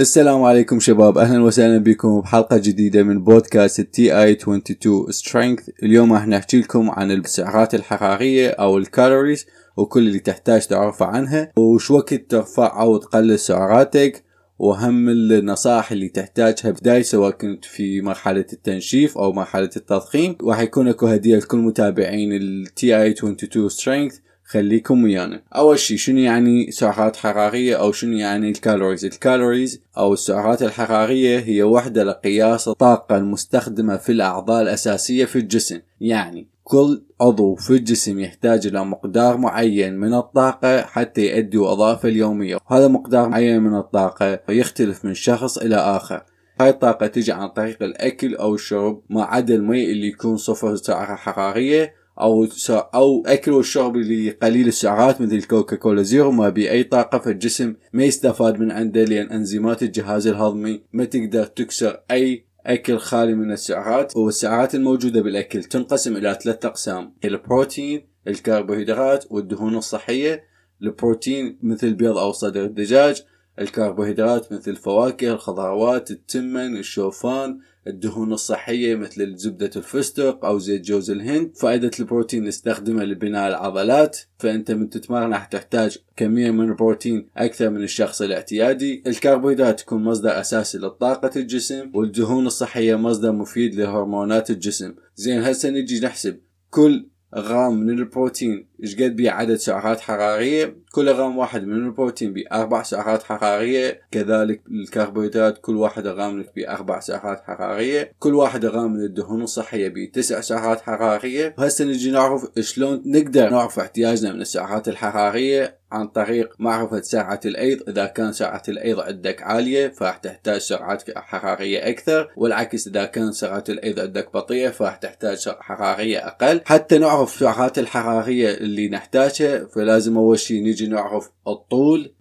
السلام عليكم شباب أهلا وسهلا بكم بحلقة جديدة من بودكاست التي اي 22 strength اليوم راح نحكي لكم عن السعرات الحرارية أو ال calories وكل اللي تحتاج تعرفه عنها وش وقت ترفع أو تقلل سعراتك وأهم النصائح اللي تحتاجها بداية سواء كنت في مرحلة التنشيف أو مرحلة التضخيم. وراح يكون أكو هدية لكل متابعين التي اي 22 strength خليكم ويانا. أول شيء شنو يعني سعرات حراريه أو شنو يعني ال calories؟ ال calories أو السعرات الحراريه هي وحدة لقياس الطاقة المستخدمة في الأعضاء الأساسية في الجسم. يعني كل عضو في الجسم يحتاج إلى مقدار معين من الطاقة حتى يؤدي وظائفه اليومية. وهذا مقدار معين من الطاقة يختلف من شخص إلى آخر. هاي الطاقة تجي عن طريق الأكل أو الشرب ما عدا المي اللي يكون صفر سعرة حرارية أو أو أكل والشرب اللي قليل السعرات مثل كوكا كولا زيرو ما بي أي طاقة فالجسم ما يستفاد من عنده لأن أنزيمات الجهاز الهضمي ما تقدر تكسر أي أكل خالي من السعرات والسعرات الموجودة بالأكل تنقسم إلى ثلاث أقسام البروتين الكربوهيدرات والدهون الصحية البروتين مثل بيض أو صدر الدجاج الكربوهيدرات مثل الفواكه الخضروات التمن الشوفان الدهون الصحية مثل زبدة الفستق أو زيت جوز الهند. فائدة البروتين نستخدمه لبناء العضلات. فأنت من تتمرن راح تحتاج كمية من البروتين أكثر من الشخص الاعتيادي. الكربوهيدرات تكون مصدر أساسي لطاقة الجسم والدهون الصحية مصدر مفيد لهرمونات الجسم. زين هسه نجي نحسب كل غرام من البروتين إيش قد بيه عدد سعرات حرارية؟ كل غرام واحد من البروتين بيه أربع سعرات حرارية كذلك الكربوهيدرات كل واحد غرام بيه أربع سعرات حرارية كل واحد غرام من الدهون الصحية بيه تسع سعرات حرارية. وهسه نجي نعرف شلون نقدر نعرف احتياجنا من السعرات الحرارية عن طريق معرفة سرعة الأيض. إذا كان سرعة الأيض عندك عالية فراح تحتاج سرعات حرارية أكثر والعكس إذا كان سرعة الأيض عندك بطيئة فراح تحتاج حرارية أقل. حتى نعرف السعرات الحرارية اللي نحتاجها فلازم أول شيء نيجي نعرف الطول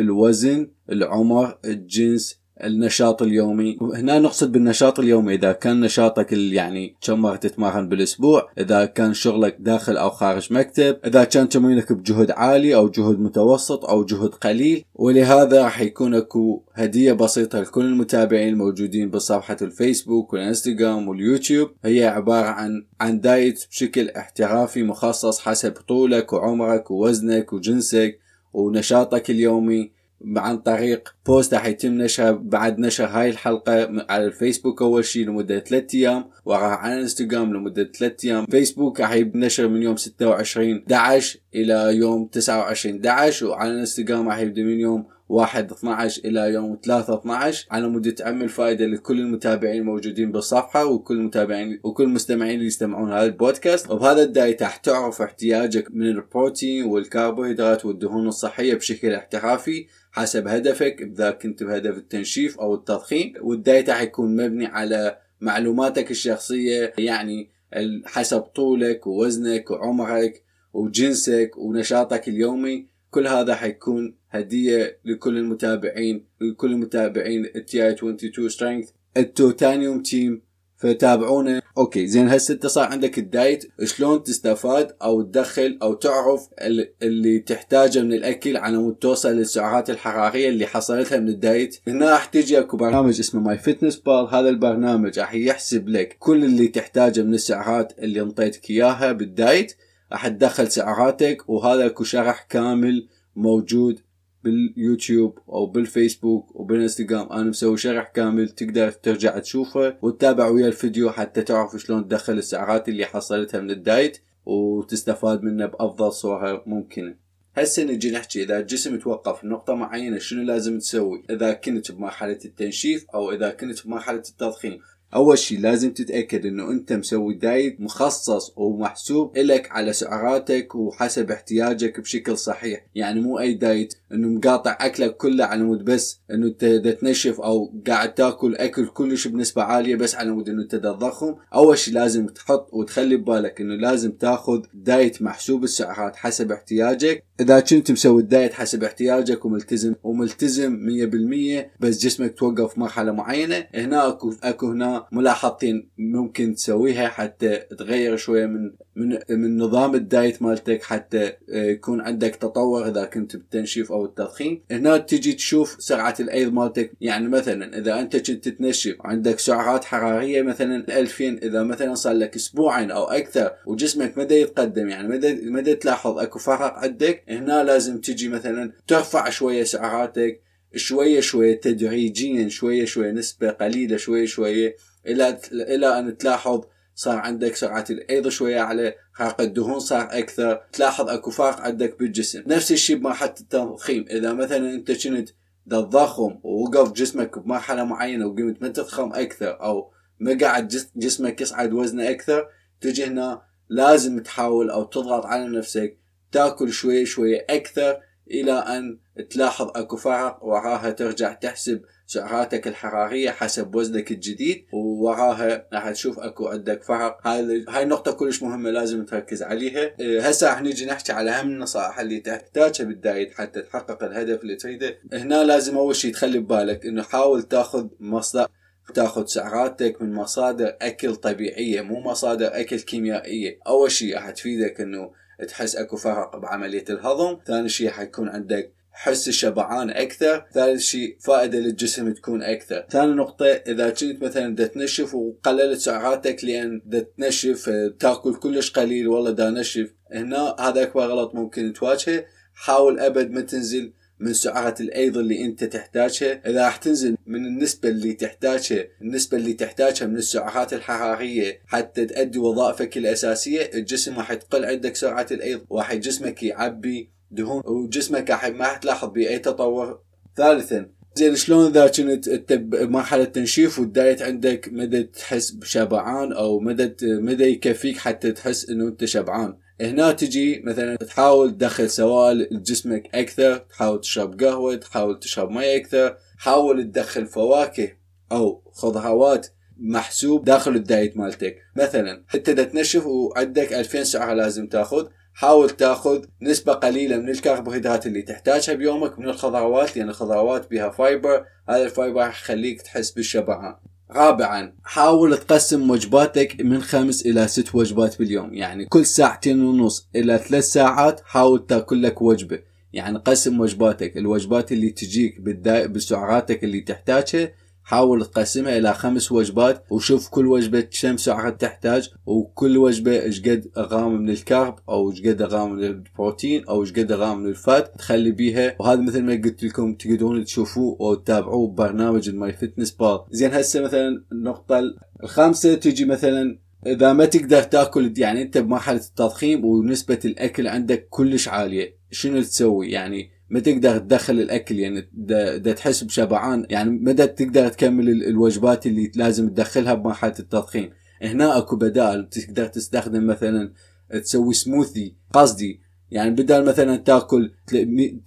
الوزن العمر الجنس النشاط اليومي. هنا نقصد بالنشاط اليومي. إذا كان نشاطك يعني كم مره تتمرن بالأسبوع إذا كان شغلك داخل أو خارج مكتب إذا كان تمرينك بجهد عالي أو جهد متوسط أو جهد قليل. ولهذا راح يكون أكو هدية بسيطة لكل المتابعين الموجودين بصفحة الفيسبوك والإنستغرام واليوتيوب. هي عبارة عن عن دايت بشكل احترافي مخصص حسب طولك وعمرك ووزنك وجنسك ونشاطك اليومي عن طريق بوست راح يتم نشرها بعد نشر هاي الحلقة على الفيسبوك أول شيء لمدة ثلاثة أيام وراح على الإنستغرام لمدة ثلاثة أيام. فيسبوك راح ينشر من يوم 26 11 إلى يوم 29 11 وعلى الإنستغرام راح يبدأ من يوم 1 12 إلى يوم 3 12 على مود تعمل فائدة لكل المتابعين الموجودين بالصفحة وكل المتابعين وكل المستمعين اللي يستمعون هذا البودكاست. وبهذا الدايت راح تعرف احتياجك من البروتين والكربوهيدرات والدهون الصحية بشكل احترافي حسب هدفك إذا كنت بهدف التنشيف أو التضخيم والدايت راح يكون مبني على معلوماتك الشخصية يعني حسب طولك ووزنك وعمرك وجنسك ونشاطك اليومي. كل هذا حيكون هدية لكل المتابعين لكل المتابعين التي اي 22 strength التيتانيوم team. فتابعونا أوكي زين هسه أنت صار عندك الدايت شلون تستفاد أو تدخل أو تعرف اللي تحتاجه من الأكل على مود توصل للسعرات الحرارية اللي حصلتها من الدايت. هنا راح تجي أكو برنامج اسمه ماي فتنس بال هذا البرنامج راح يحسب لك كل اللي تحتاجه من السعرات اللي أنطيتك إياها بالدايت. راح تدخل سعراتك وهذا أكو شرح كامل موجود باليوتيوب أو بالفيسبوك وبالانستغرام أنا مسوي شرح كامل تقدر ترجع تشوفه وتتابع ويا الفيديو حتى تعرف شلون تدخل السعرات اللي حصلتها من الدايت وتستفاد منه بأفضل صورة ممكنة. هسه نجي نحكي إذا الجسم توقف نقطة معينة شنو لازم تسوي؟ إذا كنت بمرحلة التنشيف أو إذا كنت بمرحلة التضخيم. أول شيء لازم تتأكد إنه أنت مسوي دايت مخصص ومحسوب لك على سعراتك وحسب احتياجك بشكل صحيح. يعني مو أي دايت إنه مقاطع أكلك كله على مود بس إنه أنت تنشف أو قاعد تاكل أكل كلش بنسبة عالية بس على مود إنه أنت تضخم. أول شيء لازم تحط وتخلي ببالك إنه لازم تاخذ دايت محسوب السعرات حسب احتياجك. إذا كنت مسوي الدايت حسب احتياجك وملتزم وملتزم 100% بس جسمك توقف مرحلة معينة هنا اكو أكو هنا ملاحظتين ممكن تسويها حتى تغير شوية من من من نظام الدايت مالتك حتى آه، يكون عندك تطور إذا كنت بالتنشيف أو التضخيم هنا تجي تشوف سرعة الأيض مالتك يعني مثلا إذا أنت كنت تنشف عندك سعرات حرارية مثلا 2000 إذا مثلا صار لك أسبوعين أو أكثر وجسمك مدى يتقدم يعني مدى تلاحظ أكو فرق عندك هنا لازم تجي مثلا ترفع شوية سعراتك شوية شوية تدريجيا شوية شوية نسبة قليلة شوية شوية إلى إلى أن تلاحظ صار عندك سرعة الأيض شوية على حرق الدهون صار أكثر تلاحظ أكو فرق عندك بالجسم. نفس الشيء بمرحلة التضخيم إذا مثلا أنت كنت تضخم ووقف جسمك بمرحلة معينة وقمت ما تضخم أكثر أو ما قاعد جسمك يصعد وزنه أكثر تجي هنا لازم تحاول أو تضغط على نفسك تاكل شوي شوي أكثر إلى أن تلاحظ أكو فرق. وراها ترجع تحسب سعراتك الحرارية حسب وزنك الجديد. ووراها راح تشوف أكو عندك فرق. هاي هاي النقطة كلش مهمة لازم تركز عليها. إيه، هسه راح نيجي نحكي على أهم النصائح اللي تحتاجها بالدايت حتى تحقق الهدف اللي تريده. هنا لازم أول شيء تخلي ببالك إنه حاول تاخذ مصدر تاخذ سعراتك من مصادر أكل طبيعية مو مصادر أكل كيميائية. أول شيء راح تفيدك إنه تحس اكو فرق بعملية الهضم. ثاني شيء حيكون عندك حس الشبعان أكثر. ثالث شيء فائدة للجسم تكون أكثر. ثاني نقطة إذا كنت مثلا دا تنشف وقللت سعراتك لأن دا تنشف تأكل كلش قليل والله دا نشف. هنا هذا أكبر غلط ممكن تواجهه. حاول أبد ما تنزل من سعرات الايض اللي أنت تحتاجها. إذا راح تنزل من النسبة اللي تحتاجها النسبة اللي تحتاجها من السعرات الحرارية حتى تؤدي وظائفك الأساسية الجسم راح تقل عندك سرعه الأيض وراح جسمك يعبي دهون وجسمك ما راح تلاحظ بأي تطور. ثالثا زين شلون إذا كنت أنت بمرحلة تنشيف والدايت عندك مدى تحس بشبعان أو مدى مدى يكفيك حتى تحس إنه أنت شبعان؟ هنا تجي مثلا تحاول تدخل سوائل لجسمك أكثر تحاول تشرب قهوة تحاول تشرب مي أكثر حاول تدخل فواكه أو خضروات محسوب داخل الدايت مالتك. مثلا انت تنشف وعندك 2000 سعره لازم تاخذ حاول تاخذ نسبة قليلة من الكربوهيدرات اللي تحتاجها بيومك من الخضروات لأن الخضروات بها fiber هذا ال fiber يخليك تحس بالشبع رابعا حاول تقسم وجباتك من خمس إلى ست وجبات باليوم يعني كل ساعتين ونص إلى ثلاث ساعات حاول تاكل لك وجبة. يعني قسم وجباتك الوجبات اللي تجيك بالسعراتك اللي تحتاجها حاول تقسمها إلى خمس وجبات وشوف كل وجبة كم سعرة تحتاج وكل وجبة إيش قد غرام من ال carb أو إيش قد غرام من البروتين أو إيش قد غرام من ال fat تخلي بيها. وهذا مثل ما قلت لكم تقدرون تشوفوه أو تتابعوه ببرنامج الماي فتنس بال زين هسه مثلا النقطة الخامسة تجي مثلا إذا ما تقدر تأكل يعني أنت بمرحلة التضخيم ونسبة الأكل عندك كلش عالية شنو تسوي؟ يعني ما تقدر تدخل الأكل يعني دا, تحس بشبعان يعني ما دا تقدر تكمل الوجبات اللي لازم تدخلها بمرحله التضخيم. هنا أكو بدائل تقدر تستخدم مثلا تسوي سموثي قصدي يعني بدل مثلا تأكل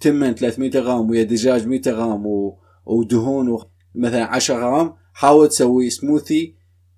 تمن 300 غرام ويا دجاج 100 غرام ودهون مثلا 10 غرام حاول تسوي سموثي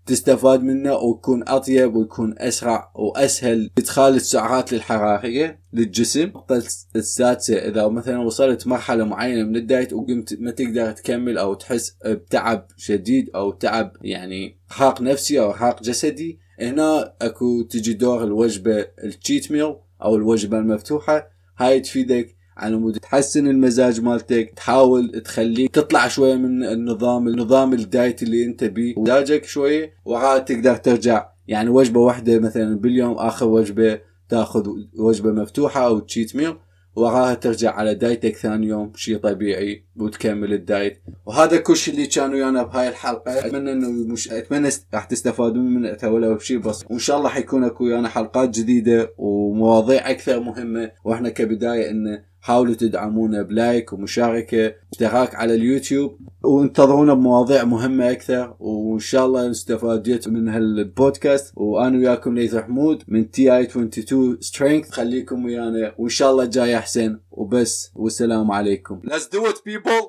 تستفاد منه ويكون أطيب ويكون أسرع واسهل ادخال السعرات الحراريه للجسم. النقطه السادسة إذا مثلا وصلت مرحلة معينة من الدايت وقمت ما تقدر تكمل أو تحس بتعب شديد أو تعب يعني إرهاق نفسي أو إرهاق جسدي هنا أكو تجي دور الوجبة ال cheat meal أو الوجبة المفتوحة. هاي تفيدك على مود تحسن المزاج مالتك تحاول تخليك تطلع شوية من النظام النظام الدايت اللي انت بيه. مزاجك شوية وعاد تقدر ترجع. يعني وجبة واحدة مثلا باليوم آخر وجبة تاخذ وجبة مفتوحة أو cheat meal وراها ترجع على دايتك ثاني يوم شيء طبيعي وتكمل الدايت. وهذا كل شيء اللي كان ويانا بهاي الحلقة. أتمنى إنه مش أتمنى راح تستفادون من ولو بشيء بسيط. وإن شاء الله حيكون أكو ويانا حلقات جديدة ومواضيع أكثر مهمة. وإحنا كبداية انه حاولوا تدعمونا ب like ومشاركة اشتراك على اليوتيوب وانتظرونا بمواضيع مهمة أكثر وإن شاء الله استفاديتوا من هالبودكاست. وأنا وياكم ليث حمود من تي اي 22 strength خليكم ويانا وإن شاء الله جاي أحسن. وبس والسلام عليكم. Let's do it people!